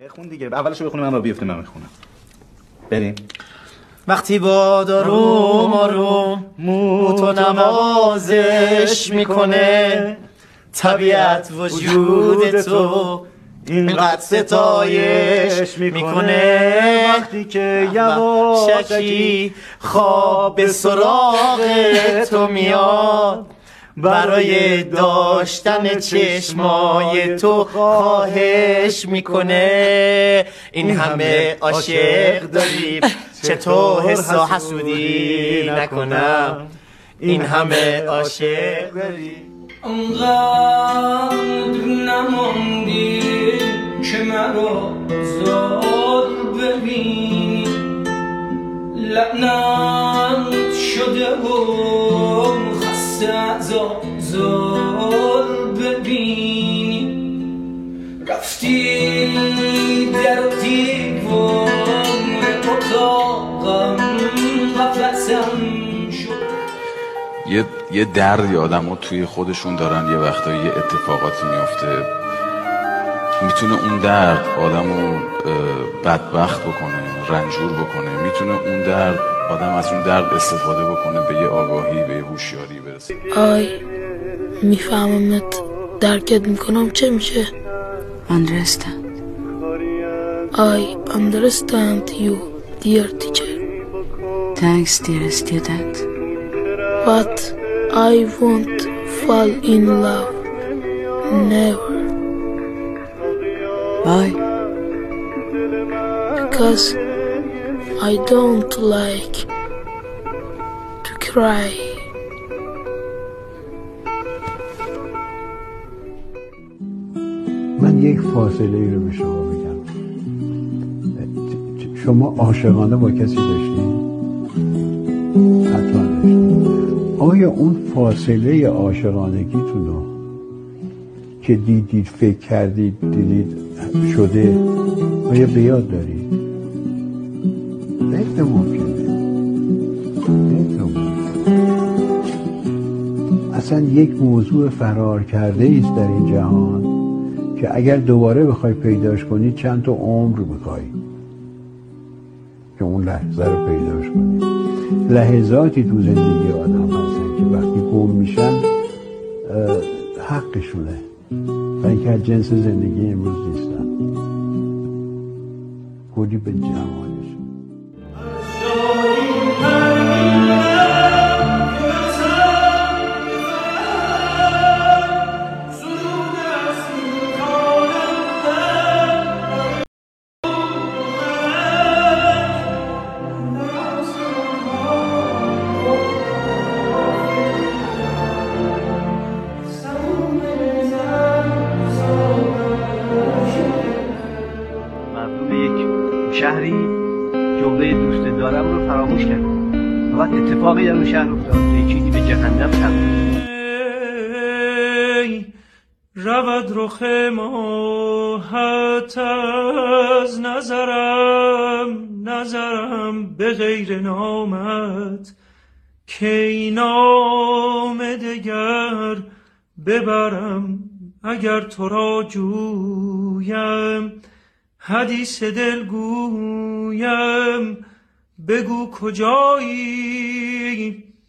بخون دیگه. اولشو بخونیم من بیفته من می‌خونم. بریم. وقتی با داروم آروم موتو نوازش می‌کنه طبیعت وجود تو اینقدر ستایش می‌کنه. وقتی که یواشکی شکی خواب به سراغ تو میاد. برای داشتن چشمای تو خواهش می‌کنه. این همه عاشق داریم چطور حس و حسودی نکنم. این همه عاشق داریم انقدر نماندی که مرا زار ببینی لعنت شده و خسته ازا زار ببینی رفتی در دیوار اتاقم شد. یه یه دردی آدم توی خودشون دارن یه وقتایی یه اتفاقاتی میفته می‌تونه اون درد آدم رو بدبخت بکنه رنجور بکنه. می‌تونه اون درد آدم از اون درد استفاده بکنه به یه آگاهی به یه هوشیاری برسه. آی میفهممت درکت می‌کنم چه میشه؟ Understand. I understand you dear teacher Thanks, dear student. but I won't fall in love. Never. Why? because I don't like to cry. من یک فاصله ای رو به شما بگم شما عاشقانه با کسی داشتید حتما داشتید آیا اون فاصله عاشقانگیتون رو که دیدید فکر کردید دیدید شده. آیا به یاد دارید؟ غیر ممکنه. اصلا یک موضوع فرار کرده است در این جهان که اگر دوباره بخوای پیداش کنی چند تا عمر می‌خوای که اون لحظه رو پیداش کنی. لحظاتی تو زندگی آدم هستن که وقتی گم میشن حقشونه. اینکه از جنس زندگی امروز نیستن گلی به جمالش شهری جمله دوست دارم رو فراموش کرد. و اتفاقی در اون شهر افتاد. که چیزی به جهنم تبدیل رود رخ ماهت از نظرم نظرم به غیر نامت. کی نام دگر ببرم اگر تو را جویم. حدیث دل گویم بگو کجایی؟